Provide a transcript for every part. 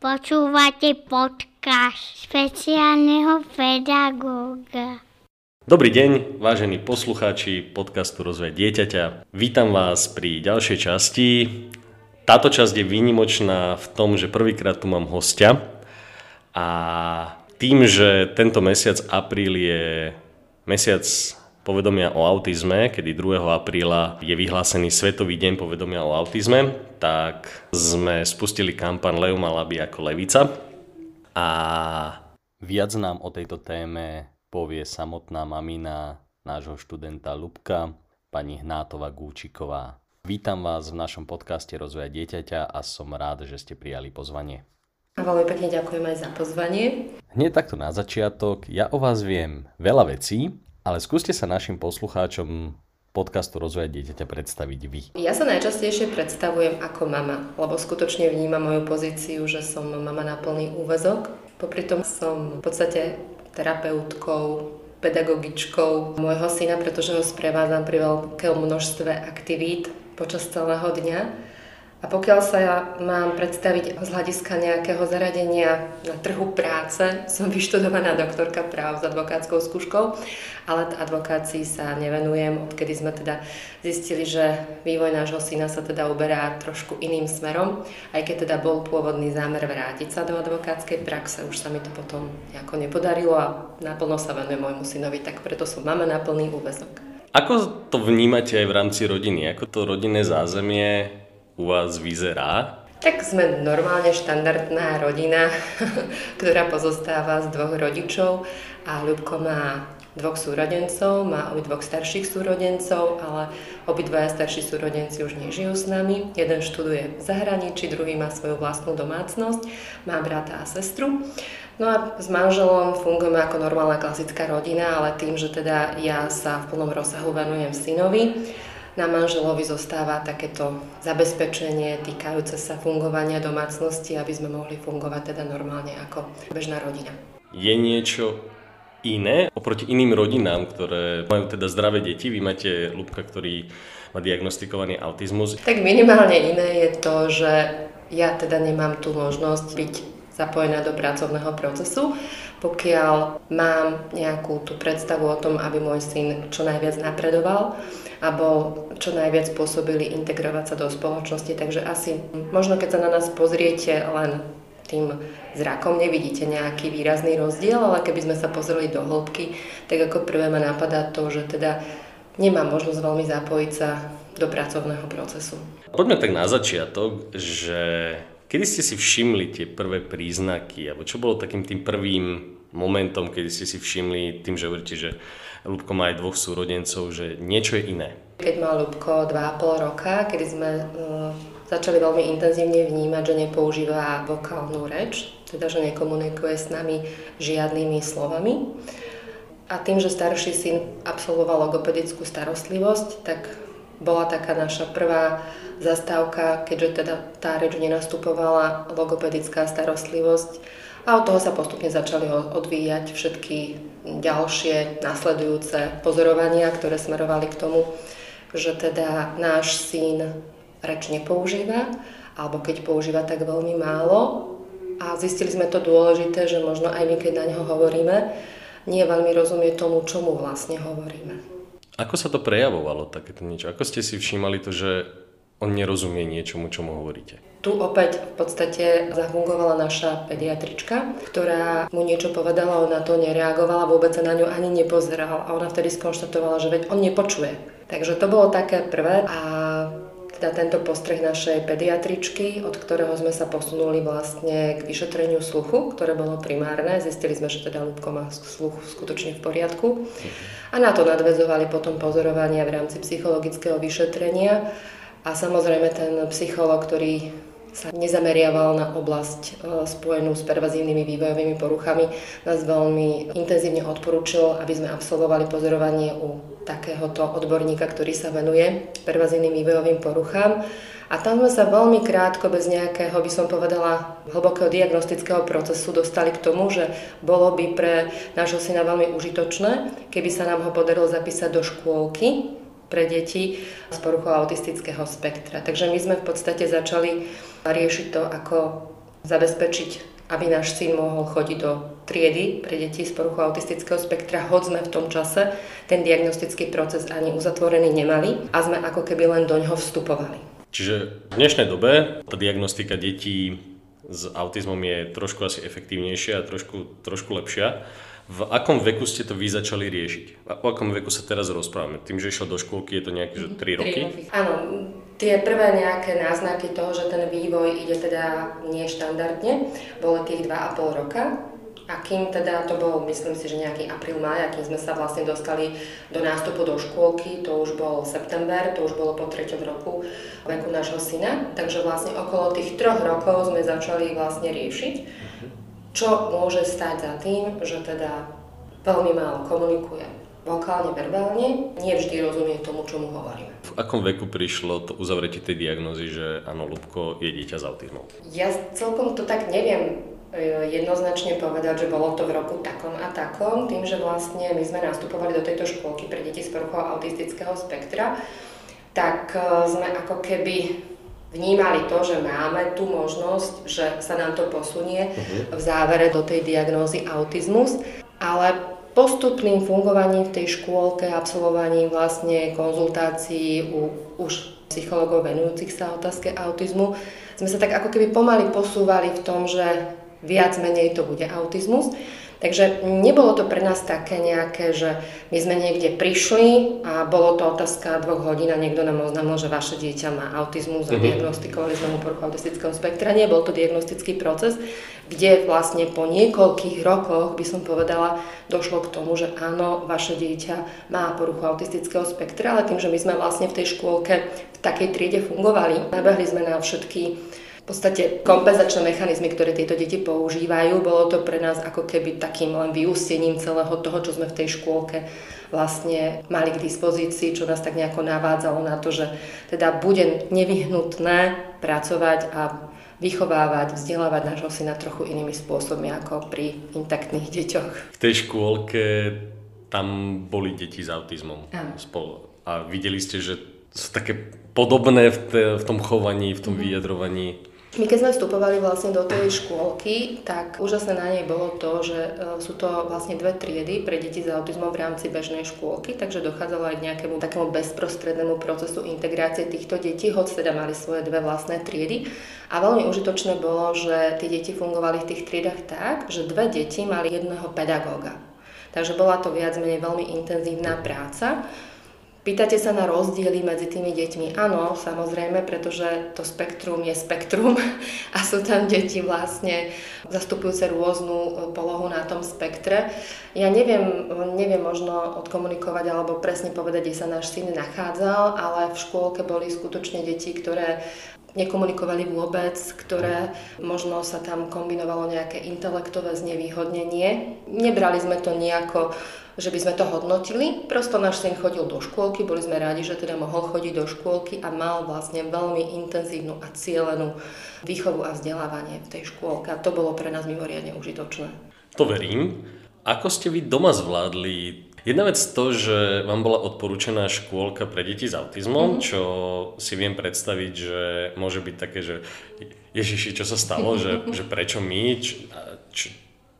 Počúvate podcast špeciálneho pedagóga. Dobrý deň, vážení poslucháči podcastu Rozvoj dieťaťa. Vítam vás pri ďalšej časti. Táto časť je výnimočná v tom, že prvýkrát tu mám hostia a tým, že tento mesiac apríl je mesiac povedomia o autizme, kedy 2. apríla je vyhlásený Svetový deň povedomia o autizme, tak sme spustili kampan Leo Malaby ako Levica. A viac nám o tejto téme povie samotná mamina nášho študenta Lubka, pani Hnátová Gúčiková. Vítam vás v našom podcaste Rozvoja dieťaťa a som rád, že ste prijali pozvanie. Veľmi pekne ďakujem aj za pozvanie. Hneď takto na začiatok, ja o vás viem veľa vecí, ale skúste sa našim poslucháčom podcastu Rozvoja dieťaťa predstaviť vy. Ja sa najčastejšie predstavujem ako mama, lebo skutočne vnímam moju pozíciu, že som mama na plný úvezok. Popri tom som v podstate terapeutkou, pedagogičkou môjho syna, pretože ho sprevádzam pri veľkom množstve aktivít počas celého dňa. A pokiaľ sa ja mám predstaviť z hľadiska nejakého zaradenia na trhu práce, som vyštudovaná doktorka práv s advokátskou skúškou, ale advokácii sa nevenujem, odkedy sme teda zistili, že vývoj nášho syna sa teda uberá trošku iným smerom, aj keď teda bol pôvodný zámer vrátiť sa do advokátskej praxe, už sa mi to potom nejako nepodarilo a naplno sa venujem môjmu synovi, tak preto som mama na plný úvezok. Ako to vnímate aj v rámci rodiny? Ako to rodinné zázemie u vás vyzerá? Tak sme normálne štandardná rodina, ktorá pozostáva z dvoch rodičov a Ľubko má dvoch súrodencov, má obi dvoch starších súrodencov, ale obidvaja starší súrodenci už nežijú s nami. Jeden študuje v zahraničí, druhý má svoju vlastnú domácnosť, má brata a sestru. No a s manželom fungujeme ako normálna klasická rodina, ale tým, že teda ja sa v plnom rozsahu venujem synovi, na manželovi zostáva takéto zabezpečenie týkajúce sa fungovania domácnosti, aby sme mohli fungovať teda normálne ako bežná rodina. Je niečo iné oproti iným rodinám, ktoré majú teda zdravé deti? Vy máte Lubka, ktorý má diagnostikovaný autizmus. Tak minimálne iné je to, že ja teda nemám tú možnosť byť zapojená do pracovného procesu, pokiaľ mám nejakú tú predstavu o tom, aby môj syn čo najviac napredoval a bol čo najviac spôsobili integrovať sa do spoločnosti. Takže asi možno keď sa na nás pozriete len tým zrakom nevidíte nejaký výrazný rozdiel, ale keby sme sa pozreli do hĺbky, tak ako prvé ma napadá to, že teda nemám možnosť veľmi zapojiť sa do pracovného procesu. Poďme tak na začiatok, že Kedy ste si všimli tie prvé príznaky, alebo čo bolo takým tým prvým momentom, kedy ste si všimli tým, že hovoríte, že Lubko má aj dvoch súrodencov, že niečo je iné? Keď mal Lubko 2,5 roka, kedy sme uh, začali veľmi intenzívne vnímať, že nepoužíva vokálnu reč, teda že nekomunikuje s nami žiadnymi slovami. A tým, že starší syn absolvoval logopedickú starostlivosť, tak bola taká naša prvá zastávka, keďže teda tá reč nenastupovala, logopedická starostlivosť a od toho sa postupne začali odvíjať všetky ďalšie nasledujúce pozorovania, ktoré smerovali k tomu, že teda náš syn reč nepoužíva, alebo keď používa tak veľmi málo. A zistili sme to dôležité, že možno aj my, keď na neho hovoríme, nie veľmi rozumie tomu, čomu vlastne hovoríme. Ako sa to prejavovalo, takéto niečo? Ako ste si všímali to, že on nerozumie niečomu, čo mu hovoríte. Tu opäť v podstate zafungovala naša pediatrička, ktorá mu niečo povedala, ona to nereagovala, vôbec sa na ňu ani nepozerala a ona vtedy skonštatovala, že veď on nepočuje. Takže to bolo také prvé a teda tento postreh našej pediatričky, od ktorého sme sa posunuli vlastne k vyšetreniu sluchu, ktoré bolo primárne. Zistili sme, že teda Ľubko má sluch skutočne v poriadku. A na to nadvezovali potom pozorovania v rámci psychologického vyšetrenia a samozrejme ten psycholog, ktorý sa nezameriaval na oblasť e, spojenú s pervazívnymi vývojovými poruchami, nás veľmi intenzívne odporúčil, aby sme absolvovali pozorovanie u takéhoto odborníka, ktorý sa venuje pervazívnym vývojovým poruchám. A tam sme sa veľmi krátko, bez nejakého, by som povedala, hlbokého diagnostického procesu dostali k tomu, že bolo by pre nášho syna veľmi užitočné, keby sa nám ho podarilo zapísať do škôlky, pre deti s poruchou autistického spektra. Takže my sme v podstate začali riešiť to, ako zabezpečiť aby náš syn mohol chodiť do triedy pre deti s poruchou autistického spektra, hoď sme v tom čase ten diagnostický proces ani uzatvorený nemali a sme ako keby len do ňoho vstupovali. Čiže v dnešnej dobe tá diagnostika detí s autizmom je trošku asi efektívnejšia a trošku, trošku lepšia. V akom veku ste to vy začali riešiť? O akom veku sa teraz rozprávame? Tým, že išiel do škôlky, je to nejaké, že 3 roky? Áno, tie prvé nejaké náznaky toho, že ten vývoj ide teda neštandardne, bolo tých 2,5 roka. A kým teda to bol, myslím si, že nejaký apríl, maj, kým sme sa vlastne dostali do nástupu do škôlky, to už bol september, to už bolo po treťom roku veku nášho syna. Takže vlastne okolo tých troch rokov sme začali vlastne riešiť čo môže stať za tým, že teda veľmi málo komunikuje vokálne, verbálne, nie vždy rozumie tomu, čo mu hovoríme. V akom veku prišlo to uzavretie tej diagnozy, že áno, Lubko je dieťa s autizmom? Ja celkom to tak neviem e, jednoznačne povedať, že bolo to v roku takom a takom, tým, že vlastne my sme nastupovali do tejto škôlky pre deti s poruchou autistického spektra, tak e, sme ako keby vnímali to, že máme tú možnosť, že sa nám to posunie uh-huh. v závere do tej diagnózy autizmus, ale postupným fungovaním v tej škôlke, absolvovaním vlastne konzultácií u už psychologov venujúcich sa otázke autizmu, sme sa tak ako keby pomaly posúvali v tom, že viac menej to bude autizmus. Takže nebolo to pre nás také nejaké, že my sme niekde prišli a bolo to otázka dvoch hodín a niekto nám oznámil, že vaše dieťa má autizmus a mm-hmm. diagnostikovali sme mu poruchu autistického spektra. Nie, bol to diagnostický proces, kde vlastne po niekoľkých rokoch, by som povedala, došlo k tomu, že áno, vaše dieťa má poruchu autistického spektra, ale tým, že my sme vlastne v tej škôlke v takej triede fungovali, nabehli sme na všetky podstate kompenzačné mechanizmy, ktoré tieto deti používajú, bolo to pre nás ako keby takým len vyústením celého toho, čo sme v tej škôlke vlastne mali k dispozícii, čo nás tak nejako navádzalo na to, že teda bude nevyhnutné pracovať a vychovávať, vzdelávať nášho syna trochu inými spôsobmi ako pri intaktných deťoch. V tej škôlke tam boli deti s autizmom spolu a videli ste, že sú také podobné v, te, v tom chovaní, v tom mm-hmm. vyjadrovaní. My keď sme vstupovali vlastne do tej škôlky, tak úžasné na nej bolo to, že e, sú to vlastne dve triedy pre deti s autizmom v rámci bežnej škôlky, takže dochádzalo aj k nejakému takému bezprostrednému procesu integrácie týchto detí, hoď teda mali svoje dve vlastné triedy. A veľmi užitočné bolo, že tie deti fungovali v tých triedach tak, že dve deti mali jedného pedagóga. Takže bola to viac menej veľmi intenzívna práca. Pýtate sa na rozdiely medzi tými deťmi? Áno, samozrejme, pretože to spektrum je spektrum a sú tam deti vlastne zastupujúce rôznu e, polohu na tom spektre. Ja neviem, neviem možno odkomunikovať alebo presne povedať, kde sa náš syn nachádzal, ale v škôlke boli skutočne deti, ktoré nekomunikovali vôbec, ktoré možno sa tam kombinovalo nejaké intelektové znevýhodnenie. Nebrali sme to nejako že by sme to hodnotili. Prosto náš syn chodil do škôlky, boli sme rádi, že teda mohol chodiť do škôlky a mal vlastne veľmi intenzívnu a cielenú výchovu a vzdelávanie v tej škôlke. A to bolo pre nás mimoriadne užitočné. To verím. Ako ste vy doma zvládli Jedna vec to, že vám bola odporúčaná škôlka pre deti s autizmom, mm-hmm. čo si viem predstaviť, že môže byť také, že Ježiši, čo sa stalo, že, že prečo my, čo,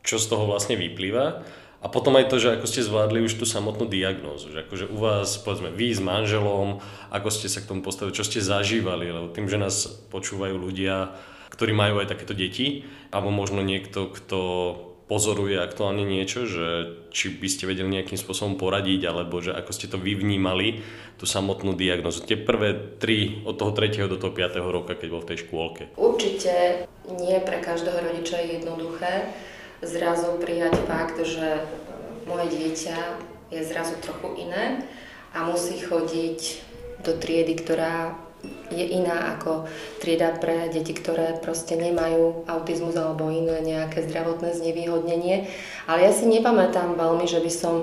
čo z toho vlastne vyplýva. A potom aj to, že ako ste zvládli už tú samotnú diagnózu, že akože u vás, povedzme, vy s manželom, ako ste sa k tomu postavili, čo ste zažívali, lebo tým, že nás počúvajú ľudia, ktorí majú aj takéto deti, alebo možno niekto, kto pozoruje aktuálne niečo, že či by ste vedeli nejakým spôsobom poradiť, alebo že ako ste to vy vnímali, tú samotnú diagnozu. Tie prvé tri, od toho 3. do toho 5. roka, keď bol v tej škôlke. Určite nie pre každého rodiča je jednoduché zrazu prijať fakt, že moje dieťa je zrazu trochu iné a musí chodiť do triedy, ktorá je iná ako trieda pre deti, ktoré proste nemajú autizmus alebo iné nejaké zdravotné znevýhodnenie. Ale ja si nepamätám veľmi, že by som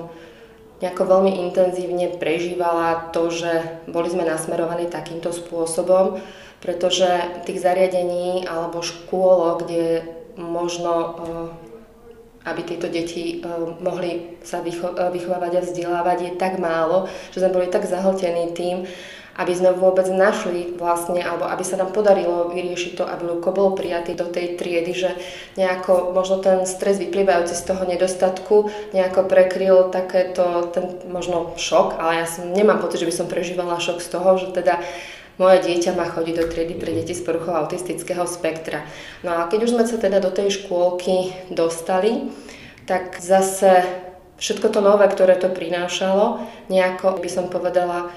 nejako veľmi intenzívne prežívala to, že boli sme nasmerovaní takýmto spôsobom, pretože tých zariadení alebo škôl, kde možno eh, aby tieto deti uh, mohli sa uh, vychovávať a vzdelávať, je tak málo, že sme boli tak zahltení tým, aby sme vôbec našli vlastne, alebo aby sa nám podarilo vyriešiť to, aby Luko bol prijatý do tej triedy, že nejako možno ten stres vyplývajúci z toho nedostatku nejako prekryl takéto, ten možno šok, ale ja som, nemám pocit, že by som prežívala šok z toho, že teda moje dieťa má chodiť do triedy pre deti s poruchou autistického spektra. No a keď už sme sa teda do tej škôlky dostali, tak zase všetko to nové, ktoré to prinášalo, nejako by som povedala,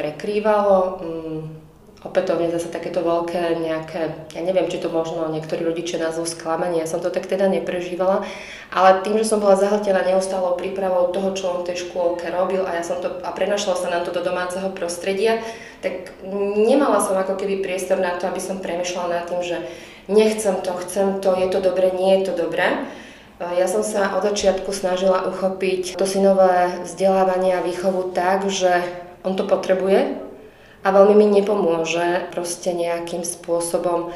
prekrývalo. Mm, opätovne zase takéto veľké nejaké, ja neviem, či to možno niektorí rodičia nazvú sklamanie, ja som to tak teda neprežívala, ale tým, že som bola zahltená neustálou prípravou toho, čo on v tej škôlke robil a ja som to, a prenašala sa nám to do domáceho prostredia, tak nemala som ako keby priestor na to, aby som premyšľala nad tým, že nechcem to, chcem to, je to dobré, nie je to dobré. Ja som sa od začiatku snažila uchopiť to synové vzdelávanie a výchovu tak, že on to potrebuje a veľmi mi nepomôže proste nejakým spôsobom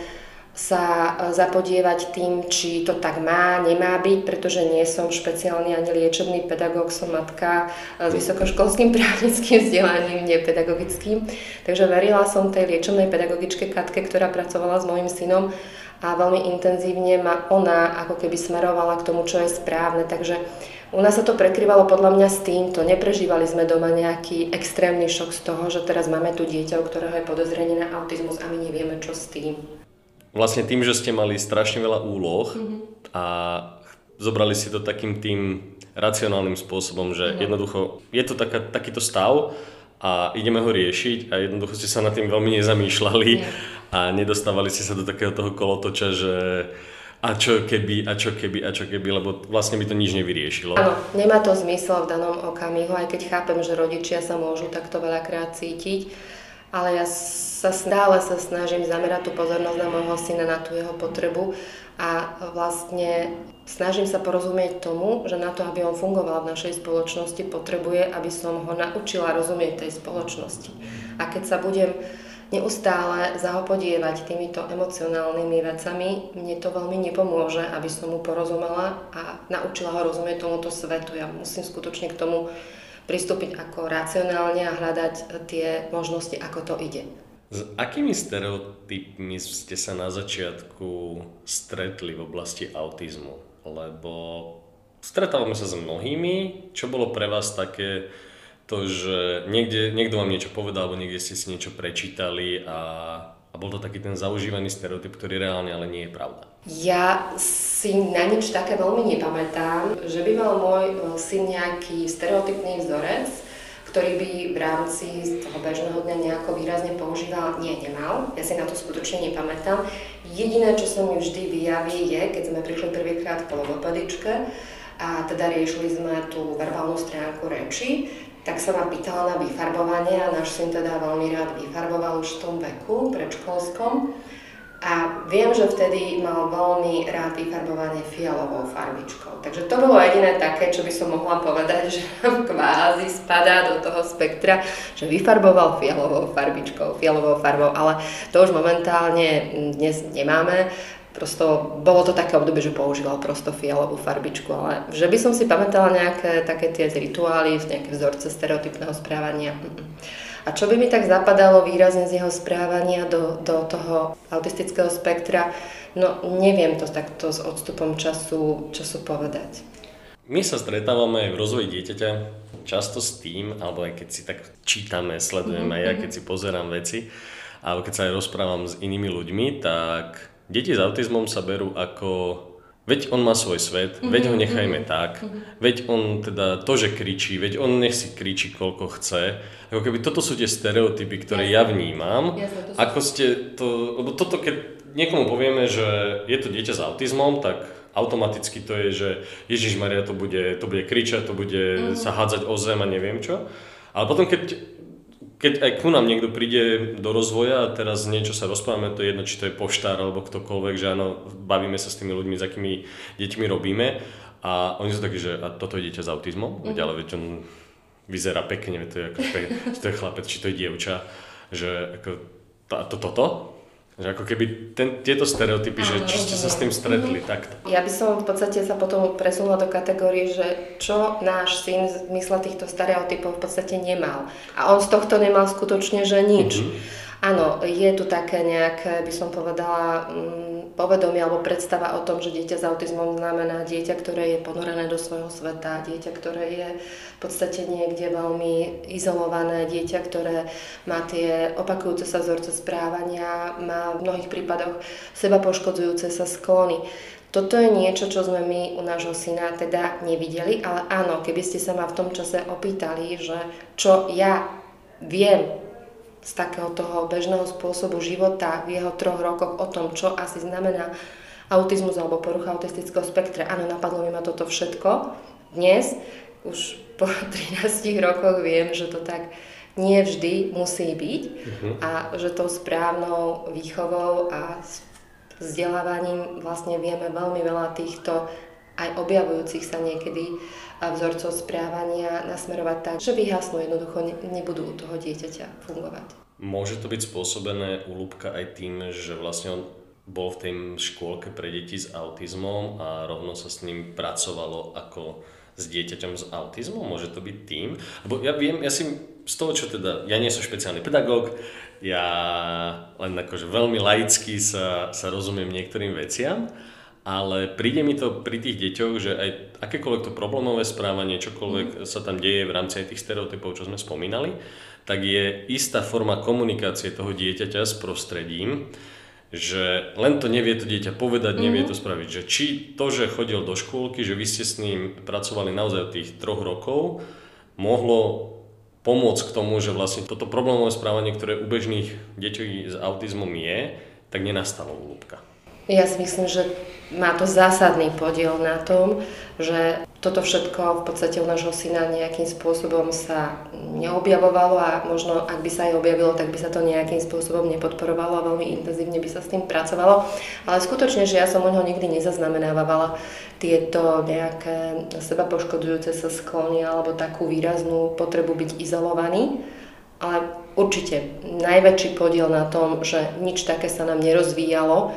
sa e, zapodievať tým, či to tak má, nemá byť, pretože nie som špeciálny ani liečebný pedagóg, som matka e, s vysokoškolským právnickým vzdelaním, nie pedagogickým. Takže verila som tej liečebnej pedagogičke Katke, ktorá pracovala s mojim synom a veľmi intenzívne ma ona ako keby smerovala k tomu, čo je správne. Takže u nás sa to prekryvalo podľa mňa s týmto. Neprežívali sme doma nejaký extrémny šok z toho, že teraz máme tu dieťa, u ktorého je podozrenie na autizmus a my nevieme, čo s tým. Vlastne tým, že ste mali strašne veľa úloh mm-hmm. a zobrali si to takým tým racionálnym spôsobom, že mm-hmm. jednoducho je to taká, takýto stav a ideme ho riešiť a jednoducho ste sa nad tým veľmi nezamýšľali yeah. a nedostávali ste sa do takého toho kolotoča, že a čo keby, a čo keby, a čo keby, lebo vlastne by to nič nevyriešilo. Áno, nemá to zmysel v danom okamihu, aj keď chápem, že rodičia sa môžu takto veľakrát cítiť, ale ja sa stále sa snažím zamerať tú pozornosť na môjho syna, na tú jeho potrebu a vlastne snažím sa porozumieť tomu, že na to, aby on fungoval v našej spoločnosti, potrebuje, aby som ho naučila rozumieť tej spoločnosti. A keď sa budem neustále zahopodievať týmito emocionálnymi vecami, mne to veľmi nepomôže, aby som mu porozumela a naučila ho rozumieť tomuto svetu. Ja musím skutočne k tomu pristúpiť ako racionálne a hľadať tie možnosti, ako to ide. S akými stereotypmi ste sa na začiatku stretli v oblasti autizmu? Lebo stretávame sa s mnohými. Čo bolo pre vás také to, že niekde, niekto vám niečo povedal, alebo niekde ste si niečo prečítali a, a bol to taký ten zaužívaný stereotyp, ktorý reálne ale nie je pravda. Ja si na nič také veľmi nepamätám, že by mal môj e, syn nejaký stereotypný vzorec, ktorý by v rámci toho bežného dňa nejako výrazne používal, nie, nemal. Ja si na to skutočne nepamätám. Jediné, čo sa mi vždy vyjaví, je, keď sme prišli prvýkrát k logopedičke a teda riešili sme tú verbálnu stránku reči, tak sa ma pýtala na vyfarbovanie a náš syn teda veľmi rád vyfarboval už v tom veku predškolskom. A viem, že vtedy mal veľmi rád vyfarbovanie fialovou farbičkou. Takže to bolo jediné také, čo by som mohla povedať, že kvázi spadá do toho spektra, že vyfarboval fialovou farbičkou, fialovou farbou, ale to už momentálne dnes nemáme. Prosto bolo to také obdobie, že používal prosto fialovú farbičku, ale že by som si pamätala nejaké také tie rituály, nejaké vzorce stereotypného správania. A čo by mi tak zapadalo výrazne z jeho správania do, do toho autistického spektra, no neviem to takto s odstupom času, času povedať. My sa stretávame aj v rozvoji dieťaťa často s tým, alebo aj keď si tak čítame, sledujeme, mm-hmm. aj ja keď si pozerám veci, alebo keď sa aj rozprávam s inými ľuďmi, tak deti s autizmom sa berú ako Veď on má svoj svet, mm-hmm, veď ho nechajme mm-hmm. tak, mm-hmm. veď on teda to, že kričí, veď on nech si kričí koľko chce. Ako keby toto sú tie stereotypy, ktoré Jasne. ja vnímam. Jasne, to ako ste to, lebo toto keď niekomu povieme, že je to dieťa s autizmom, tak automaticky to je, že Ježiš Maria to bude, to bude kričať, to bude mm-hmm. sa hádzať o zem a neviem čo. Ale potom keď keď aj ku nám niekto príde do rozvoja a teraz niečo sa rozprávame, to je jedno, či to je poštár alebo ktokoľvek, že áno, bavíme sa s tými ľuďmi, s akými deťmi robíme a oni sú takí, že a toto je dieťa s autizmom, mm-hmm. ale veď on vyzerá pekne, to je, ako, či to je chlapec, či to je dievča, že ako, to, toto. Že ako keby ten, tieto stereotypy, že či ste sa s tým stretli mm-hmm. takto. Ja by som v podstate sa potom presunula do kategórie, že čo náš syn v zmysle týchto stereotypov v podstate nemal. A on z tohto nemal skutočne, že nič. Mm-hmm. Áno, je tu také nejaké, by som povedala, mm, povedomie alebo predstava o tom, že dieťa s autizmom znamená dieťa, ktoré je ponorené do svojho sveta, dieťa, ktoré je v podstate niekde veľmi izolované, dieťa, ktoré má tie opakujúce sa vzorce správania, má v mnohých prípadoch seba poškodzujúce sa sklony. Toto je niečo, čo sme my u nášho syna teda nevideli, ale áno, keby ste sa ma v tom čase opýtali, že čo ja viem z takého toho bežného spôsobu života v jeho troch rokoch o tom, čo asi znamená autizmus alebo porucha autistického spektra. Áno, napadlo mi ma toto všetko. Dnes, už po 13 rokoch viem, že to tak nie vždy musí byť uh-huh. a že tou správnou výchovou a vzdelávaním vlastne vieme veľmi veľa týchto aj objavujúcich sa niekedy vzorcov správania nasmerovať tak, že vyhasnú jednoducho nebudú u toho dieťaťa fungovať. Môže to byť spôsobené u Lúbka aj tým, že vlastne on bol v tej škôlke pre deti s autizmom a rovno sa s ním pracovalo ako s dieťaťom s autizmom? Môže to byť tým? Lebo ja viem, ja si z toho, čo teda, ja nie som špeciálny pedagóg, ja len akože veľmi laicky sa, sa rozumiem niektorým veciam, ale príde mi to pri tých deťoch, že aj akékoľvek to problémové správanie, čokoľvek mm. sa tam deje v rámci aj tých stereotypov, čo sme spomínali, tak je istá forma komunikácie toho dieťaťa s prostredím, že len to nevie to dieťa povedať, nevie mm. to spraviť. Že či to, že chodil do škôlky, že vy ste s ním pracovali naozaj od tých troch rokov, mohlo pomôcť k tomu, že vlastne toto problémové správanie, ktoré u bežných deťí s autizmom je, tak nenastalo u Lúbka. Ja si myslím, že má to zásadný podiel na tom, že toto všetko v podstate u nášho syna nejakým spôsobom sa neobjavovalo a možno ak by sa aj objavilo, tak by sa to nejakým spôsobom nepodporovalo a veľmi intenzívne by sa s tým pracovalo. Ale skutočne, že ja som u neho nikdy nezaznamenávala tieto nejaké seba poškodujúce sa sklony alebo takú výraznú potrebu byť izolovaný. Ale určite najväčší podiel na tom, že nič také sa nám nerozvíjalo,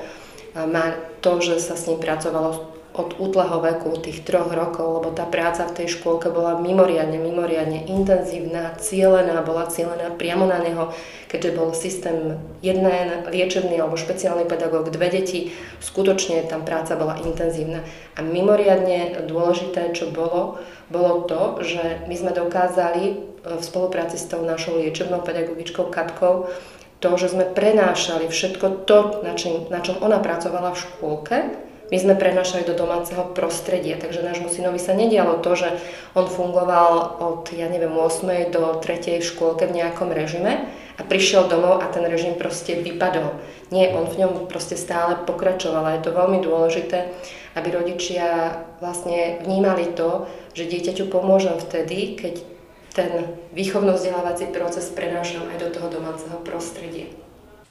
má to, že sa s ním pracovalo od útleho veku, tých troch rokov, lebo tá práca v tej škôlke bola mimoriadne, mimoriadne intenzívna, cielená, bola cielená priamo na neho, keďže bol systém jeden liečebný alebo špeciálny pedagóg, dve deti, skutočne tam práca bola intenzívna. A mimoriadne dôležité, čo bolo, bolo to, že my sme dokázali e, v spolupráci s tou našou liečebnou pedagogičkou Katkou to, že sme prenášali všetko to, na, čím, na čom ona pracovala v škôlke, my sme prenašali do domáceho prostredia, takže nášmu synovi sa nedialo to, že on fungoval od, ja neviem, 8. do 3. v škôlke v nejakom režime a prišiel domov a ten režim proste vypadol. Nie, on v ňom proste stále pokračoval a je to veľmi dôležité, aby rodičia vlastne vnímali to, že dieťaťu pomôžem vtedy, keď ten výchovno-vzdelávací proces prenášam aj do toho domáceho prostredia.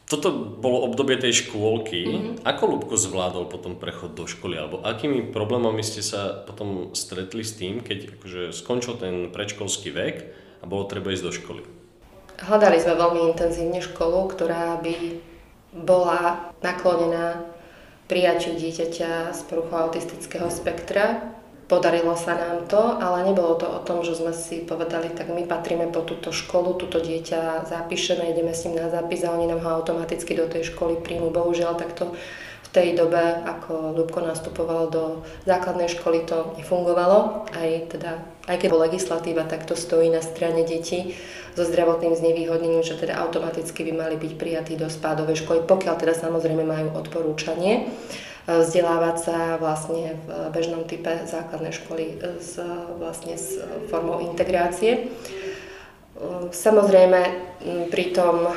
Toto bolo obdobie tej škôlky. Mm-hmm. Ako Lubko zvládol potom prechod do školy? Alebo akými problémami ste sa potom stretli s tým, keď akože skončil ten predškolský vek a bolo treba ísť do školy? Hľadali sme veľmi intenzívne školu, ktorá by bola naklonená prijaťu dieťaťa z poruchou autistického spektra Podarilo sa nám to, ale nebolo to o tom, že sme si povedali, tak my patríme po túto školu, túto dieťa zapíšeme, ideme s ním na zápis a oni nám ho automaticky do tej školy príjmu. Bohužiaľ, takto v tej dobe, ako Ľubko nastupoval do základnej školy, to nefungovalo. Aj, teda, aj keď legislatíva takto stojí na strane detí so zdravotným znevýhodnením, že teda automaticky by mali byť prijatí do spádovej školy, pokiaľ teda samozrejme majú odporúčanie vzdelávať sa vlastne v bežnom type základnej školy s, vlastne s formou integrácie. Samozrejme, pri tom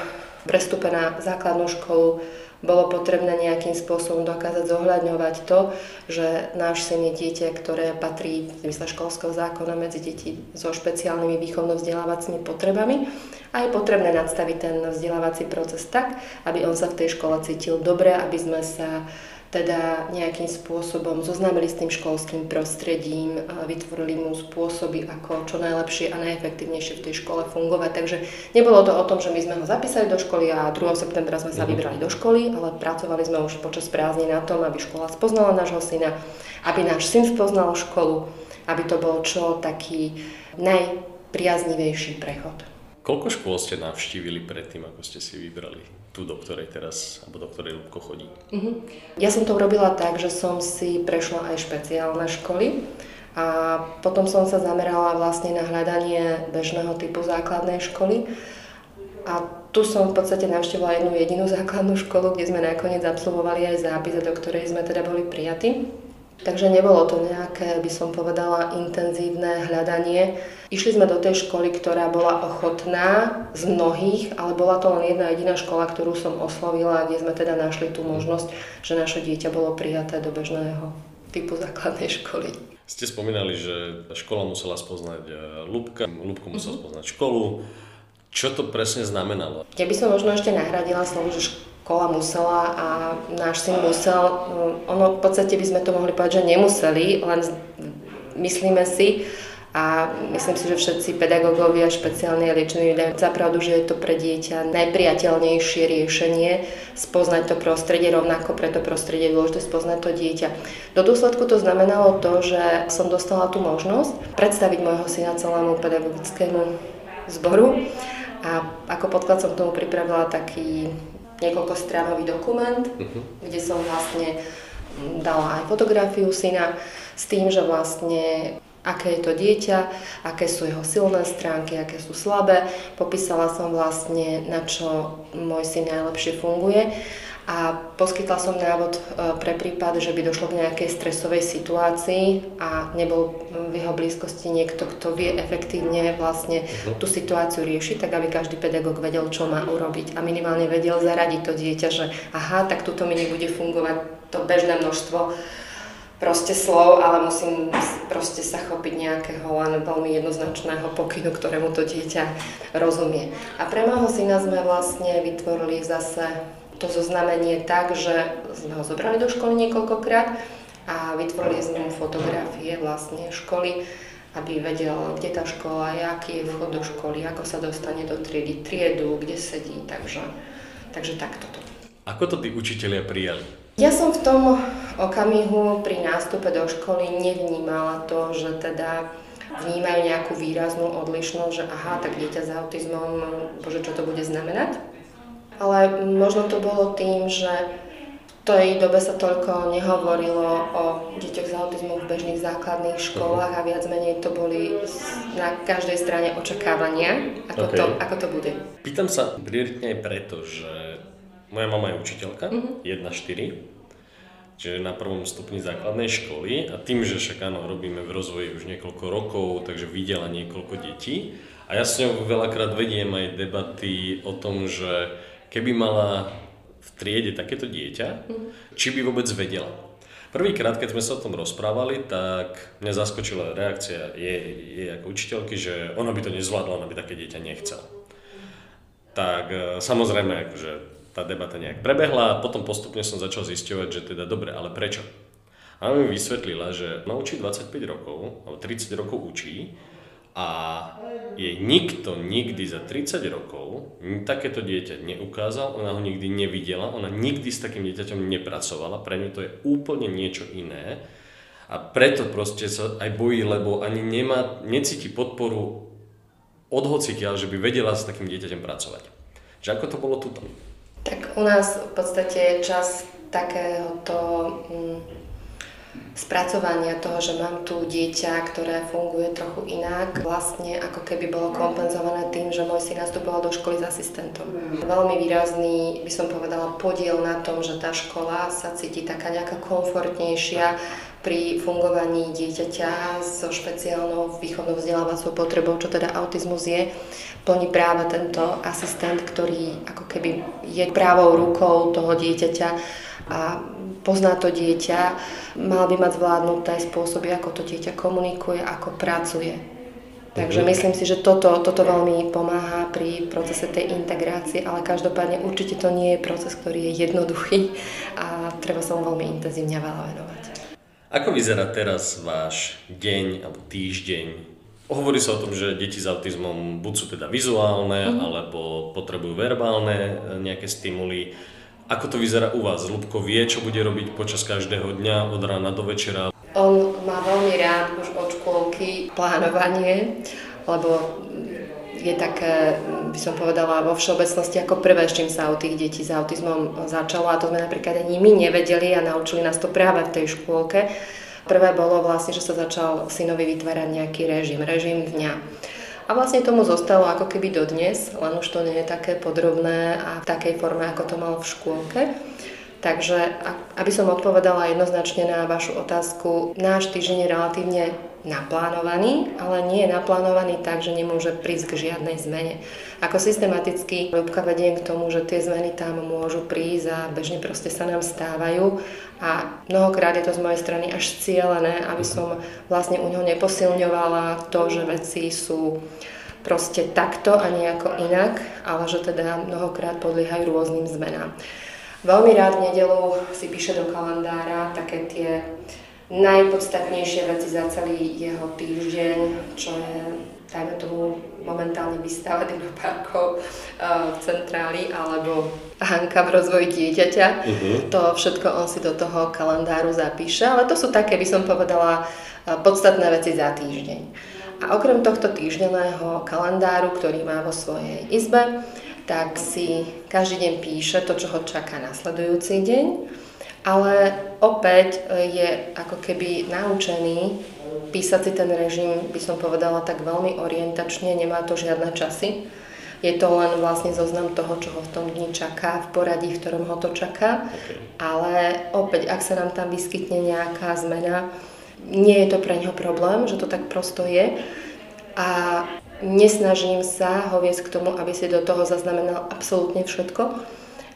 prestupe na základnú školu bolo potrebné nejakým spôsobom dokázať zohľadňovať to, že náš syn je dieťa, ktoré patrí v zmysle školského zákona medzi deti so špeciálnymi výchovno-vzdelávacími potrebami a je potrebné nadstaviť ten vzdelávací proces tak, aby on sa v tej škole cítil dobre, aby sme sa teda nejakým spôsobom zoznámili s tým školským prostredím, vytvorili mu spôsoby, ako čo najlepšie a najefektívnejšie v tej škole fungovať. Takže nebolo to o tom, že my sme ho zapísali do školy a 2. septembra sme sa mhm. vybrali do školy, ale pracovali sme už počas prázdnin na tom, aby škola spoznala nášho syna, aby náš syn spoznal školu, aby to bol čo taký najpriaznivejší prechod. Koľko škôl ste navštívili predtým, ako ste si vybrali tú, do ktorej teraz, alebo do ktorej Lubko chodí? Uh-huh. Ja som to urobila tak, že som si prešla aj špeciálne školy a potom som sa zamerala vlastne na hľadanie bežného typu základnej školy. A tu som v podstate navštívila jednu jedinú základnú školu, kde sme nakoniec absolvovali aj zápis, do ktorej sme teda boli prijatí. Takže nebolo to nejaké, by som povedala, intenzívne hľadanie. Išli sme do tej školy, ktorá bola ochotná z mnohých, ale bola to len jedna jediná škola, ktorú som oslovila, kde sme teda našli tú možnosť, že naše dieťa bolo prijaté do bežného typu základnej školy. Ste spomínali, že škola musela spoznať e, Lubka, Lubko musel mm-hmm. spoznať školu. Čo to presne znamenalo? Ja by som možno ešte nahradila slovo, že škola musela a náš syn musel. Ono v podstate by sme to mohli povedať, že nemuseli, len myslíme si, a myslím si, že všetci pedagógovia, špeciálne liečení dajú za pravdu, že je to pre dieťa najpriateľnejšie riešenie spoznať to prostredie, rovnako pre to prostredie je dôležité spoznať to dieťa. Do dôsledku to znamenalo to, že som dostala tú možnosť predstaviť môjho syna celému pedagogickému zboru a ako podklad som tomu pripravila taký niekoľko stránový dokument, uh-huh. kde som vlastne dala aj fotografiu syna s tým, že vlastne aké je to dieťa, aké sú jeho silné stránky, aké sú slabé. Popísala som vlastne, na čo môj syn najlepšie funguje a poskytla som návod e, pre prípad, že by došlo k nejakej stresovej situácii a nebol v jeho blízkosti niekto, kto vie efektívne vlastne mhm. tú situáciu riešiť, tak aby každý pedagóg vedel, čo má urobiť a minimálne vedel zaradiť to dieťa, že aha, tak tuto mi nebude fungovať to bežné množstvo proste slov, ale musím proste sa chopiť nejakého len veľmi jednoznačného pokynu, ktorému to dieťa rozumie. A pre môjho syna sme vlastne vytvorili zase to zoznamenie tak, že sme ho zobrali do školy niekoľkokrát a vytvorili sme mu fotografie vlastne školy, aby vedel, kde tá škola je, aký je vchod do školy, ako sa dostane do triedy, triedu, kde sedí, takže, takže takto to. Ako to tí učitelia prijali? Ja som v tom okamihu pri nástupe do školy nevnímala to, že teda vnímajú nejakú výraznú odlišnosť, že aha, tak dieťa s autizmom, bože, čo to bude znamenať ale možno to bolo tým, že v tej dobe sa toľko nehovorilo o deťoch s autizmom v bežných základných školách a viac menej to boli na každej strane očakávania, ako, okay. to, ako to bude. Pýtam sa prioritne aj preto, že moja mama je učiteľka, uh-huh. 1-4, čiže na prvom stupni základnej školy a tým, že však áno, robíme v rozvoji už niekoľko rokov, takže videla niekoľko detí a ja s ňou veľakrát vediem aj debaty o tom, že keby mala v triede takéto dieťa, mm. či by vôbec vedela. Prvýkrát, keď sme sa o tom rozprávali, tak mňa zaskočila reakcia jej, jej ako učiteľky, že ona by to nezvládla, ona by také dieťa nechcela. Tak e, samozrejme, akože tá debata nejak prebehla a potom postupne som začal zisťovať, že teda dobre, ale prečo? A ona mi vysvetlila, že ona učí 25 rokov, alebo 30 rokov učí a jej nikto nikdy za 30 rokov takéto dieťa neukázal, ona ho nikdy nevidela, ona nikdy s takým dieťaťom nepracovala, pre ňu to je úplne niečo iné a preto proste sa aj bojí, lebo ani nemá, necíti podporu od hocikiaľ, že by vedela s takým dieťaťom pracovať. Že ako to bolo tuto? Tak u nás v podstate čas takéhoto mm, spracovania toho, že mám tu dieťa, ktoré funguje trochu inak, vlastne ako keby bolo kompenzované tým, že môj syn nastupoval do školy s asistentom. Veľmi výrazný, by som povedala, podiel na tom, že tá škola sa cíti taká nejaká komfortnejšia pri fungovaní dieťaťa so špeciálnou výchovnou vzdelávacou potrebou, čo teda autizmus je, plní práve tento asistent, ktorý ako keby je právou rukou toho dieťaťa a pozná to dieťa, mal by mať zvládnuté spôsoby, ako to dieťa komunikuje, ako pracuje. Takže myslím si, že toto, toto veľmi pomáha pri procese tej integrácie, ale každopádne určite to nie je proces, ktorý je jednoduchý a treba sa mu veľmi intenzívne veľa venovať. Ako vyzerá teraz váš deň alebo týždeň? Hovorí sa o tom, že deti s autizmom buď sú teda vizuálne, mm. alebo potrebujú verbálne e, nejaké stimuly. Ako to vyzerá u vás? Lubko vie, čo bude robiť počas každého dňa od rána do večera? On má veľmi rád už od škôlky plánovanie, lebo je také, by som povedala, vo všeobecnosti ako prvé, s čím sa u tých detí s autizmom začalo a to sme napríklad ani my nevedeli a naučili nás to práve v tej škôlke. Prvé bolo vlastne, že sa začal synovi vytvárať nejaký režim, režim dňa. A vlastne tomu zostalo ako keby dodnes, len už to nie je také podrobné a v takej forme, ako to mal v škôlke. Takže aby som odpovedala jednoznačne na vašu otázku, náš týždeň je relatívne naplánovaný, ale nie je naplánovaný tak, že nemôže prísť k žiadnej zmene. Ako systematicky Ľubka vedie k tomu, že tie zmeny tam môžu prísť a bežne proste sa nám stávajú a mnohokrát je to z mojej strany až cieľené, aby som vlastne u neho neposilňovala to, že veci sú proste takto a nejako inak, ale že teda mnohokrát podliehajú rôznym zmenám. Veľmi rád v nedelu si píše do kalendára také tie najpodstatnejšie veci za celý jeho týždeň, čo je, dajme tomu, momentálne vystáva dinoparkov uh, v centráli alebo Hanka v rozvoji dieťaťa. Uh-huh. To všetko on si do toho kalendáru zapíše, ale to sú také, by som povedala, uh, podstatné veci za týždeň. A okrem tohto týždenného kalendáru, ktorý má vo svojej izbe, tak si každý deň píše to, čo ho čaká nasledujúci deň, ale opäť e, je ako keby naučený písať si ten režim, by som povedala, tak veľmi orientačne, nemá to žiadne časy. Je to len vlastne zoznam toho, čo ho v tom dni čaká, v poradí, v ktorom ho to čaká. Okay. Ale opäť, ak sa nám tam vyskytne nejaká zmena, nie je to pre neho problém, že to tak prosto je. A nesnažím sa ho viesť k tomu, aby si do toho zaznamenal absolútne všetko,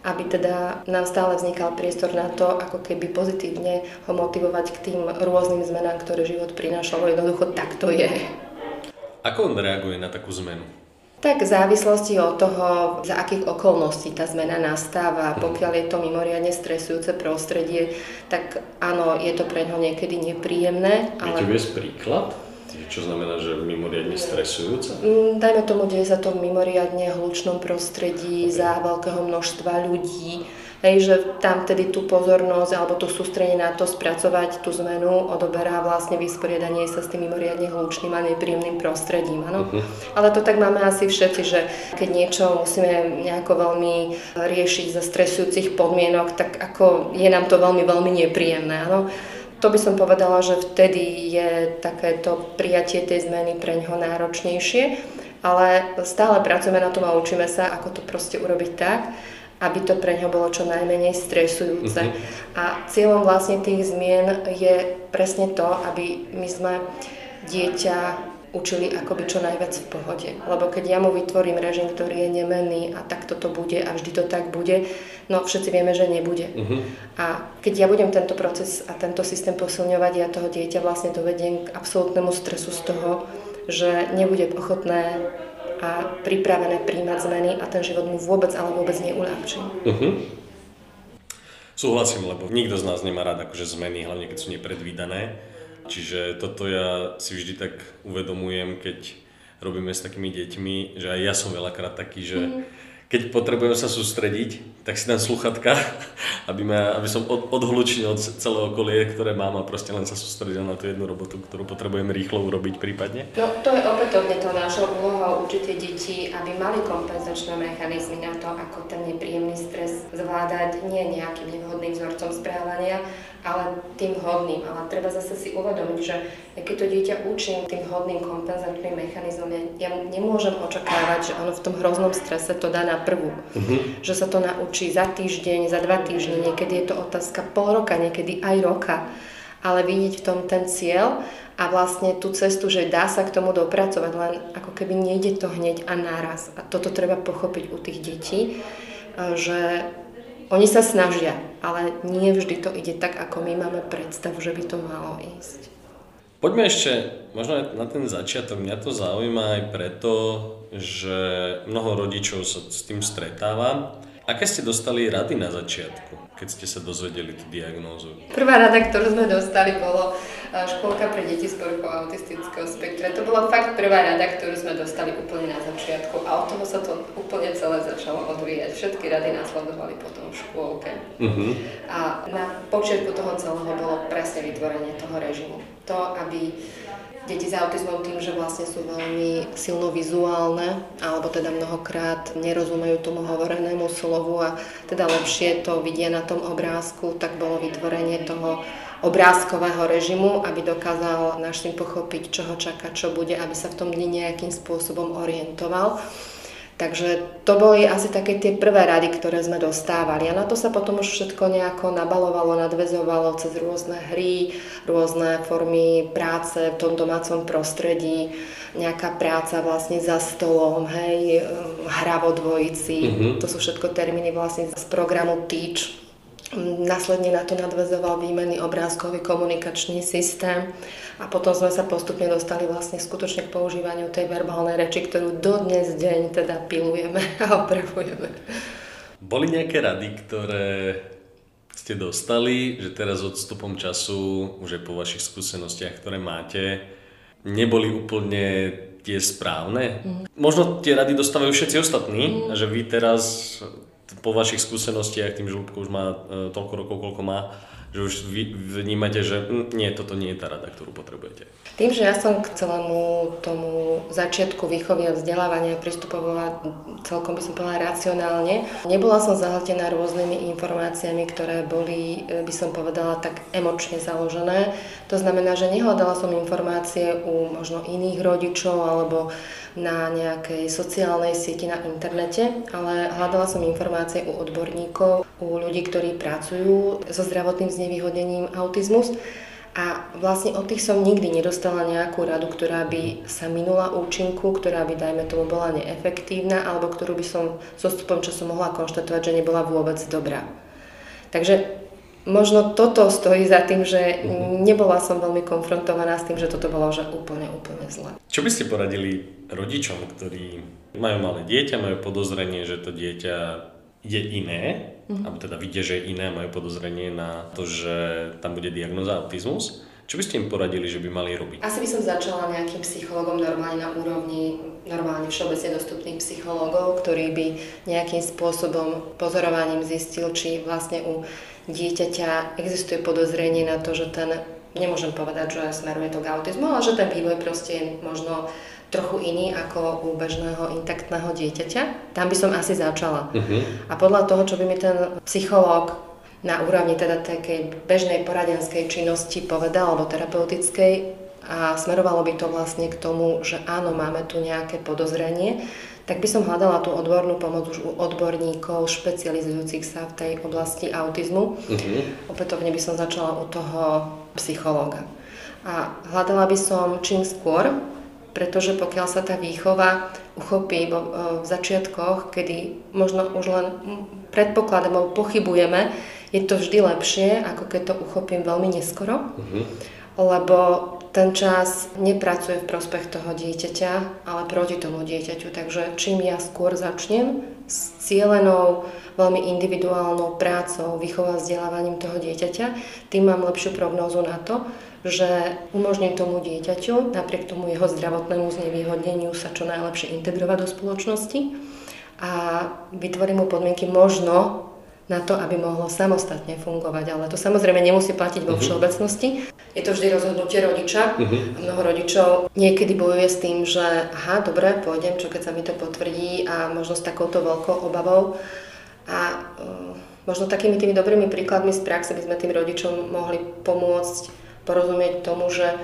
aby teda nám stále vznikal priestor na to, ako keby pozitívne ho motivovať k tým rôznym zmenám, ktoré život prinášal. Jednoducho tak to je. Ako on reaguje na takú zmenu? Tak v závislosti od toho, za akých okolností tá zmena nastáva. Mhm. Pokiaľ je to mimoriadne stresujúce prostredie, tak áno, je to pre ňo niekedy nepríjemné. Ale... Viete príklad? Čo znamená, že mimoriadne stresujúce? Mm, dajme tomu, deje sa to v mimoriadne hlučnom prostredí okay. za veľkého množstva ľudí. Hej, že tam tedy tú pozornosť alebo tú sústrenie na to spracovať tú zmenu odoberá vlastne vysporiadanie sa s tým mimoriadne hlučným a nepríjemným prostredím. Ano? Uh-huh. Ale to tak máme asi všetci, že keď niečo musíme nejako veľmi riešiť za stresujúcich podmienok, tak ako je nám to veľmi, veľmi nepríjemné. Ano? To by som povedala, že vtedy je takéto prijatie tej zmeny pre ňoho náročnejšie, ale stále pracujeme na tom a učíme sa, ako to proste urobiť tak, aby to pre ňo bolo čo najmenej stresujúce. Uh-huh. A cieľom vlastne tých zmien je presne to, aby my sme dieťa učili akoby čo najviac v pohode. Lebo keď ja mu vytvorím režim, ktorý je nemenný a takto to bude a vždy to tak bude, no všetci vieme, že nebude. Uh-huh. A keď ja budem tento proces a tento systém posilňovať, ja toho dieťa vlastne dovediem k absolútnemu stresu z toho, že nebude ochotné a pripravené príjmať zmeny a ten život mu vôbec, ale vôbec neuľahčí. Uh-huh. Súhlasím, lebo nikto z nás nemá rád akože zmeny, hlavne keď sú nepredvídané. Čiže toto ja si vždy tak uvedomujem, keď robíme s takými deťmi, že aj ja som veľakrát taký, že mm. Keď potrebujem sa sústrediť, tak si dám sluchatka, aby, ma, aby som od, odhlučil od celého okolie, ktoré mám a proste len sa sústredil na tú jednu robotu, ktorú potrebujem rýchlo urobiť prípadne. No to je opätovne to našou úlohou učiť tie deti, aby mali kompenzačné mechanizmy na to, ako ten nepríjemný stres zvládať nie nejakým nevhodným vzorcom správania, ale tým hodným. Ale treba zase si uvedomiť, že keď to dieťa učím tým hodným kompenzačným mechanizmom, ja, ja nemôžem očakávať, že ono v tom hroznom strese to dá na prvú. Uh-huh. Že sa to naučí za týždeň, za dva týždne, niekedy je to otázka pol roka, niekedy aj roka. Ale vidieť v tom ten cieľ a vlastne tú cestu, že dá sa k tomu dopracovať, len ako keby nejde to hneď a naraz. A toto treba pochopiť u tých detí, že oni sa snažia, ale nie vždy to ide tak, ako my máme predstavu, že by to malo ísť. Poďme ešte možno na ten začiatok. Mňa to zaujíma aj preto, že mnoho rodičov sa s tým stretáva. Aké ste dostali rady na začiatku, keď ste sa dozvedeli tú diagnózu? Prvá rada, ktorú sme dostali, bolo e, školka pre deti s poruchou autistického spektra. To bola fakt prvá rada, ktorú sme dostali úplne na začiatku a od toho sa to úplne celé začalo odvíjať. Všetky rady následovali potom v škôlke. Uh-huh. A na počiatku toho celého bolo presne vytvorenie toho režimu to, aby deti s autizmom tým, že vlastne sú veľmi silno vizuálne, alebo teda mnohokrát nerozumejú tomu hovorenému slovu a teda lepšie to vidia na tom obrázku, tak bolo vytvorenie toho obrázkového režimu, aby dokázal syn pochopiť, čo ho čaká, čo bude, aby sa v tom dni nejakým spôsobom orientoval. Takže to boli asi také tie prvé rady, ktoré sme dostávali. A na to sa potom už všetko nejako nabalovalo, nadvezovalo cez rôzne hry, rôzne formy práce v tom domácom prostredí, nejaká práca vlastne za stolom, hej, hra vo dvojici. Mm-hmm. To sú všetko termíny vlastne z programu Teach, Následne na to nadvezoval výmenný obrázkový komunikačný systém a potom sme sa postupne dostali vlastne skutočne k používaniu tej verbálnej reči, ktorú dodnes deň teda pilujeme a opravujeme. Boli nejaké rady, ktoré ste dostali, že teraz odstupom času, už aj po vašich skúsenostiach, ktoré máte, neboli úplne tie správne? Mm. Možno tie rady dostávajú všetci ostatní mm. že vy teraz po vašich skúsenostiach, tým, že už má e, toľko rokov, koľko má, že už vy vnímate, že hm, nie, toto nie je tá rada, ktorú potrebujete. Tým, že ja som k celému tomu začiatku výchovy a vzdelávania pristupovala celkom by som povedala racionálne, nebola som zahltená rôznymi informáciami, ktoré boli, e, by som povedala, tak emočne založené. To znamená, že nehľadala som informácie u možno iných rodičov alebo na nejakej sociálnej sieti na internete, ale hľadala som informácie u odborníkov, u ľudí, ktorí pracujú so zdravotným znevýhodnením autizmus. A vlastne od tých som nikdy nedostala nejakú radu, ktorá by sa minula účinku, ktorá by, dajme tomu, bola neefektívna, alebo ktorú by som so stupom času mohla konštatovať, že nebola vôbec dobrá. Takže možno toto stojí za tým, že nebola som veľmi konfrontovaná s tým, že toto bolo že úplne, úplne zle. Čo by ste poradili rodičom, ktorí majú malé dieťa, majú podozrenie, že to dieťa je iné, mm-hmm. alebo teda vidia, že je iné, majú podozrenie na to, že tam bude diagnoza autizmus. Čo by ste im poradili, že by mali robiť? Asi by som začala nejakým psychologom normálne na úrovni normálne všeobecne dostupných psychológov, ktorí by nejakým spôsobom pozorovaním zistil, či vlastne u dieťaťa existuje podozrenie na to, že ten, nemôžem povedať, že smeruje to k autizmu, ale že ten vývoj proste je možno trochu iný ako u bežného intaktného dieťaťa. Tam by som asi začala. Uh-huh. A podľa toho, čo by mi ten psychológ na úrovni teda takej bežnej poradenskej činnosti povedal, alebo terapeutickej, a smerovalo by to vlastne k tomu, že áno, máme tu nejaké podozrenie, tak by som hľadala tú odbornú pomoc už u odborníkov špecializujúcich sa v tej oblasti autizmu. Uh-huh. Opätovne by som začala u toho psychológa. A hľadala by som čím skôr, pretože pokiaľ sa tá výchova uchopí v, v začiatkoch, kedy možno už len predpokladom alebo pochybujeme, je to vždy lepšie, ako keď to uchopím veľmi neskoro. Uh-huh. Lebo ten čas nepracuje v prospech toho dieťaťa, ale proti tomu dieťaťu. Takže čím ja skôr začnem s cieľenou, veľmi individuálnou prácou, vychová vzdelávaním toho dieťaťa, tým mám lepšiu prognózu na to, že umožním tomu dieťaťu, napriek tomu jeho zdravotnému znevýhodneniu sa čo najlepšie integrovať do spoločnosti a vytvorím mu podmienky možno na to, aby mohlo samostatne fungovať. Ale to samozrejme nemusí platiť vo mhm. všeobecnosti. Je to vždy rozhodnutie rodiča. Uh-huh. Mnoho rodičov niekedy bojuje s tým, že aha, dobre, pôjdem, čo keď sa mi to potvrdí a možno s takouto veľkou obavou. A uh, možno takými tými dobrými príkladmi z praxe by sme tým rodičom mohli pomôcť porozumieť tomu, že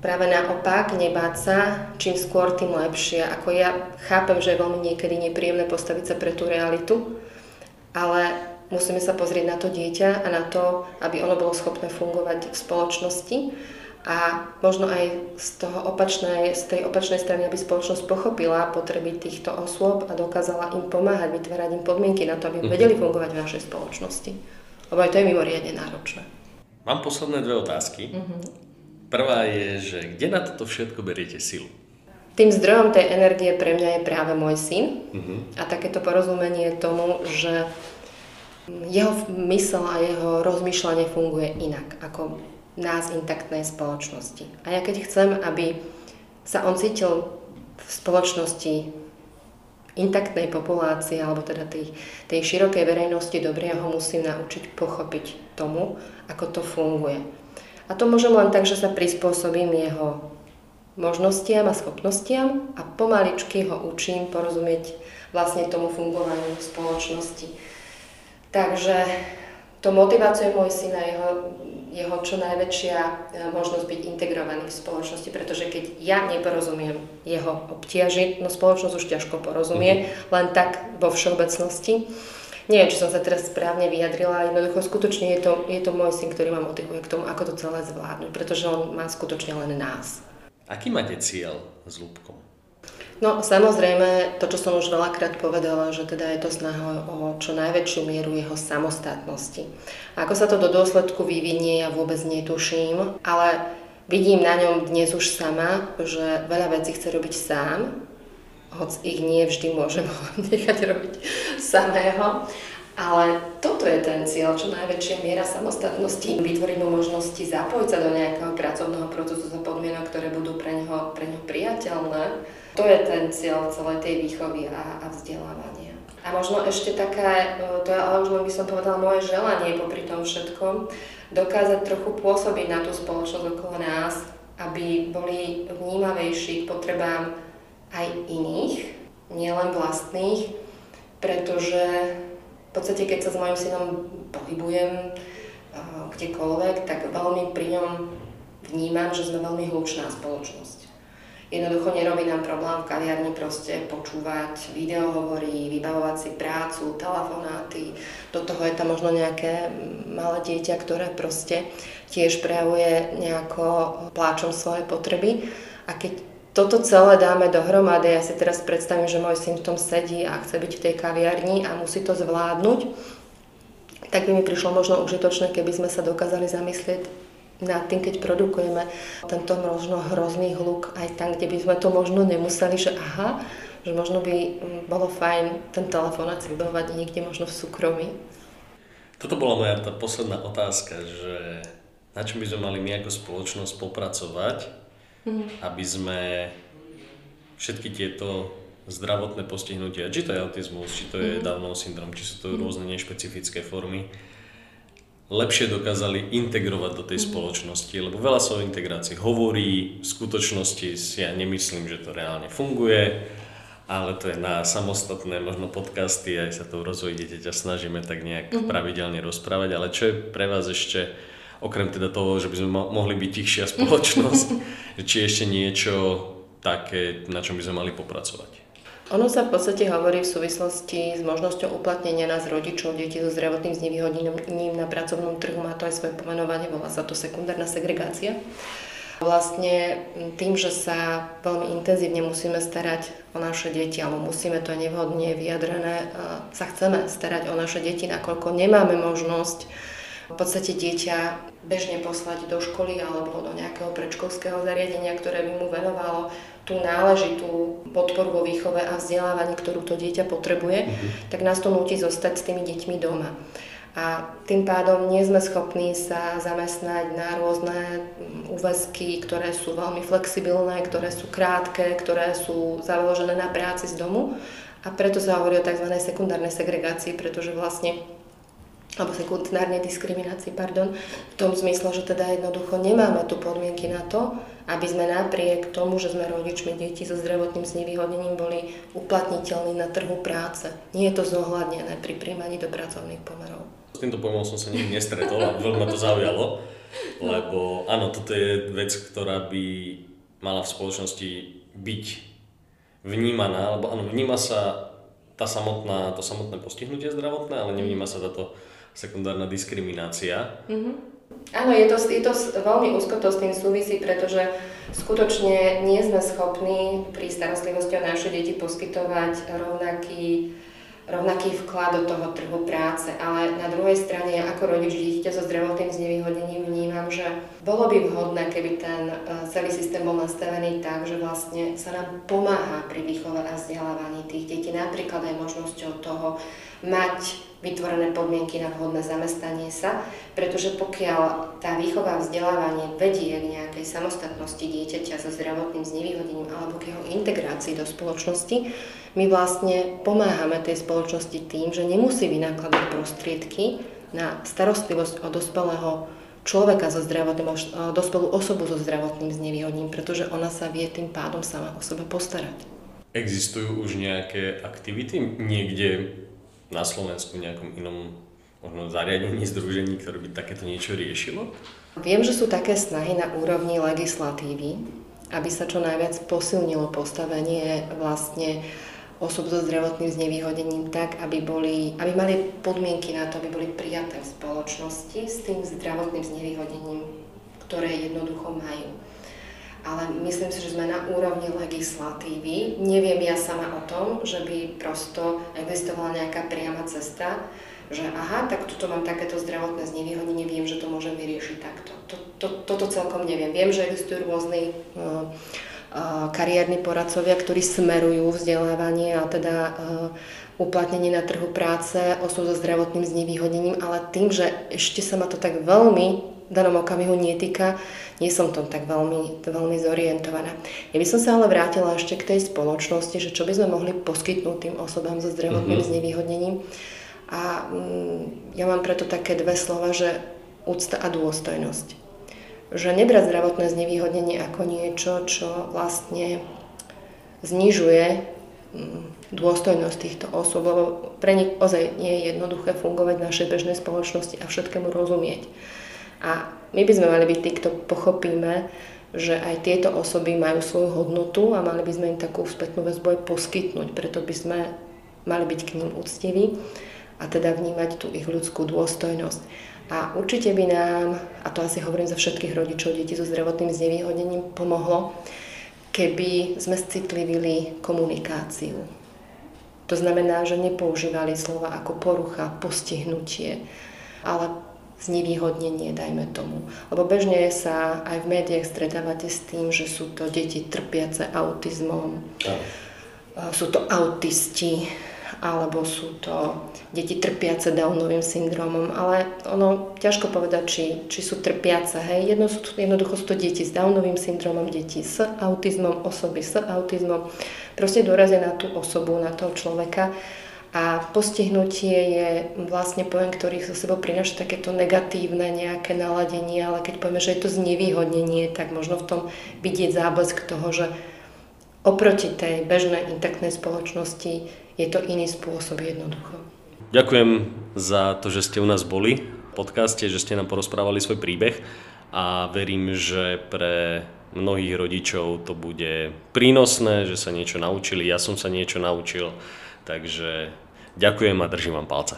práve naopak, nebáť sa, čím skôr, tým lepšie. Ako ja chápem, že je veľmi niekedy nepríjemné postaviť sa pre tú realitu, ale musíme sa pozrieť na to dieťa a na to, aby ono bolo schopné fungovať v spoločnosti a možno aj z, toho opačnej, z tej opačnej strany, aby spoločnosť pochopila potreby týchto osôb a dokázala im pomáhať, vytvárať im podmienky na to, aby mm-hmm. vedeli fungovať v našej spoločnosti. Lebo aj to je mimoriadne náročné. Mám posledné dve otázky. Mm-hmm. Prvá je, že kde na toto všetko beriete silu? Tým zdrojom tej energie pre mňa je práve môj syn uh-huh. a takéto porozumenie tomu, že jeho mysl a jeho rozmýšľanie funguje inak ako nás intaktnej spoločnosti. A ja keď chcem, aby sa on cítil v spoločnosti intaktnej populácie alebo teda tej, tej širokej verejnosti dobre, ja ho musím naučiť pochopiť tomu, ako to funguje. A to môžem len tak, že sa prispôsobím jeho možnostiam a schopnostiam a pomaličky ho učím porozumieť vlastne tomu fungovaniu spoločnosti. Takže to motiváciu môj syn a jeho, jeho čo najväčšia e, možnosť byť integrovaný v spoločnosti, pretože keď ja neporozumiem jeho obtiaži, no spoločnosť už ťažko porozumie, mm-hmm. len tak vo všeobecnosti. Neviem, či som sa teraz správne vyjadrila, jednoducho skutočne je to, je to môj syn, ktorý ma motivuje k tomu, ako to celé zvládnuť, pretože on má skutočne len nás. Aký máte cieľ s Lúbkom? No samozrejme, to, čo som už veľakrát povedala, že teda je to snaha o čo najväčšiu mieru jeho samostatnosti. Ako sa to do dôsledku vyvinie, ja vôbec netuším, ale vidím na ňom dnes už sama, že veľa vecí chce robiť sám, hoc ich nie vždy môžem nechať robiť samého. Ale toto je ten cieľ, čo najväčšia miera samostatnosti, vytvoriť mu možnosti zapojiť sa do nejakého pracovného procesu za podmienok, ktoré budú pre neho, pre neho priateľné. To je ten cieľ celej tej výchovy a, a vzdelávania. A možno ešte také, e, to je ale už by som povedala moje želanie popri tom všetkom, dokázať trochu pôsobiť na tú spoločnosť okolo nás, aby boli vnímavejší k potrebám aj iných, nielen vlastných, pretože v podstate, keď sa s mojim synom pohybujem kdekoľvek, tak veľmi pri ňom vnímam, že sme veľmi hlučná spoločnosť. Jednoducho nerobí nám problém v kaviarni proste počúvať videohovory, vybavovať si prácu, telefonáty. Do toho je tam možno nejaké malé dieťa, ktoré proste tiež prejavuje nejako pláčom svoje potreby. A keď toto celé dáme dohromady, ja si teraz predstavím, že môj syn v tom sedí a chce byť v tej kaviarni a musí to zvládnuť, tak by mi prišlo možno užitočné, keby sme sa dokázali zamyslieť nad tým, keď produkujeme tento možno hrozný hluk aj tam, kde by sme to možno nemuseli, že aha, že možno by mm, bolo fajn ten telefonát si vybavovať niekde možno v súkromí. Toto bola moja tá posledná otázka, že na čom by sme mali my ako spoločnosť spolupracovať, mm. aby sme všetky tieto zdravotné postihnutia, či to je autizmus, či to je mm. Downov syndrom, či sú to mm. rôzne nešpecifické formy, lepšie dokázali integrovať do tej mm. spoločnosti, lebo veľa sa o integrácii hovorí, v skutočnosti si ja nemyslím, že to reálne funguje, ale to je na samostatné možno podcasty, aj sa to rozvoji dieťaťa snažíme tak nejak mm-hmm. pravidelne rozprávať, ale čo je pre vás ešte okrem teda toho, že by sme mohli byť tichšia spoločnosť, či ešte niečo také, na čom by sme mali popracovať? Ono sa v podstate hovorí v súvislosti s možnosťou uplatnenia nás rodičov detí so zdravotným znevýhodnením na pracovnom trhu. Má to aj svoje pomenovanie, volá sa to sekundárna segregácia. Vlastne tým, že sa veľmi intenzívne musíme starať o naše deti, alebo musíme, to nevhodne vyjadrené, sa chceme starať o naše deti, nakoľko nemáme možnosť v podstate dieťa bežne poslať do školy alebo do nejakého predškolského zariadenia, ktoré by mu venovalo tú náležitú podporu vo výchove a vzdelávaní, ktorú to dieťa potrebuje, mm-hmm. tak nás to nutí zostať s tými deťmi doma. A tým pádom nie sme schopní sa zamestnať na rôzne úväzky, ktoré sú veľmi flexibilné, ktoré sú krátke, ktoré sú založené na práci z domu. A preto sa hovorí o tzv. sekundárnej segregácii, pretože vlastne alebo sekundárnej diskriminácii, pardon, v tom zmysle, že teda jednoducho nemáme tu podmienky na to, aby sme napriek tomu, že sme rodičmi detí so zdravotným znevýhodnením boli uplatniteľní na trhu práce. Nie je to zohľadnené pri príjmaní do pracovných pomerov. S týmto pojmom som sa nikdy nestretol a veľmi ma to zaujalo, lebo áno, toto je vec, ktorá by mala v spoločnosti byť vnímaná, lebo áno, vníma sa tá samotná, to samotné postihnutie zdravotné, ale nevníma sa táto sekundárna diskriminácia. Mm-hmm. Áno, je to, je to veľmi úzko to s tým súvisí, pretože skutočne nie sme schopní pri starostlivosti o naše deti poskytovať rovnaký rovnaký vklad do toho trhu práce, ale na druhej strane ja ako rodič dieťaťa so zdravotným znevýhodnením vnímam, že bolo by vhodné, keby ten e, celý systém bol nastavený tak, že vlastne sa nám pomáha pri výchove a vzdelávaní tých detí, napríklad aj možnosťou toho mať vytvorené podmienky na vhodné zamestnanie sa, pretože pokiaľ tá výchova a vzdelávanie vedie k nejakej samostatnosti dieťaťa so zdravotným znevýhodením alebo k jeho integrácii do spoločnosti, my vlastne pomáhame tej spoločnosti tým, že nemusí vynakladať prostriedky na starostlivosť o dospelého človeka so zdravotným, dospelú osobu so zdravotným znevýhodním, pretože ona sa vie tým pádom sama o seba postarať. Existujú už nejaké aktivity niekde na Slovensku nejakom inom možno zariadení, združení, ktoré by takéto niečo riešilo? Viem, že sú také snahy na úrovni legislatívy, aby sa čo najviac posilnilo postavenie vlastne osob so zdravotným znevýhodením tak, aby, boli, aby mali podmienky na to, aby boli prijaté v spoločnosti s tým zdravotným znevýhodením, ktoré jednoducho majú ale myslím si, že sme na úrovni legislatívy. Neviem ja sama o tom, že by prosto existovala nejaká priama cesta, že aha, tak tuto mám takéto zdravotné znevýhodnenie, viem, že to môžem vyriešiť takto. To, to, toto celkom neviem. Viem, že existujú rôzne uh, uh, kariérni poradcovia, ktorí smerujú vzdelávanie a teda uh, uplatnenie na trhu práce osôb so zdravotným znevýhodnením, ale tým, že ešte sa ma to tak veľmi danom okamihu netýka, nie som tom tak veľmi, veľmi zorientovaná. Ja by som sa ale vrátila ešte k tej spoločnosti, že čo by sme mohli poskytnúť tým osobám so zdravotným mm-hmm. znevýhodnením. A mm, ja mám preto také dve slova, že úcta a dôstojnosť. Že nebrať zdravotné znevýhodnenie ako niečo, čo vlastne znižuje mm, dôstojnosť týchto osôb, lebo pre nich ozaj nie je jednoduché fungovať v našej bežnej spoločnosti a všetkému rozumieť. A my by sme mali byť tí, kto pochopíme, že aj tieto osoby majú svoju hodnotu a mali by sme im takú spätnú väzbu poskytnúť. Preto by sme mali byť k ním úctiví a teda vnímať tú ich ľudskú dôstojnosť. A určite by nám, a to asi hovorím za všetkých rodičov detí so zdravotným znevýhodnením, pomohlo, keby sme citlivili komunikáciu. To znamená, že nepoužívali slova ako porucha, postihnutie, ale znevýhodnenie, dajme tomu. Lebo bežne sa aj v médiách stretávate s tým, že sú to deti trpiace autizmom, sú to autisti, alebo sú to deti trpiace Downovým syndromom, ale ono ťažko povedať, či, či sú trpiace. Hej. Jedno sú, jednoducho sú to deti s Downovým syndromom, deti s autizmom, osoby s autizmom. Proste dorazia na tú osobu, na toho človeka a postihnutie je vlastne pojem, ktorý so sebou prináša takéto negatívne nejaké naladenie, ale keď povieme, že je to znevýhodnenie, tak možno v tom vidieť záblesk toho, že oproti tej bežnej intaktnej spoločnosti je to iný spôsob jednoducho. Ďakujem za to, že ste u nás boli v podcaste, že ste nám porozprávali svoj príbeh a verím, že pre mnohých rodičov to bude prínosné, že sa niečo naučili. Ja som sa niečo naučil Takže ďakujem a držím vám palce.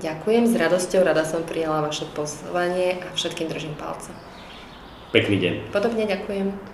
Ďakujem, s radosťou rada som prijala vaše pozvanie a všetkým držím palce. Pekný deň. Podobne ďakujem.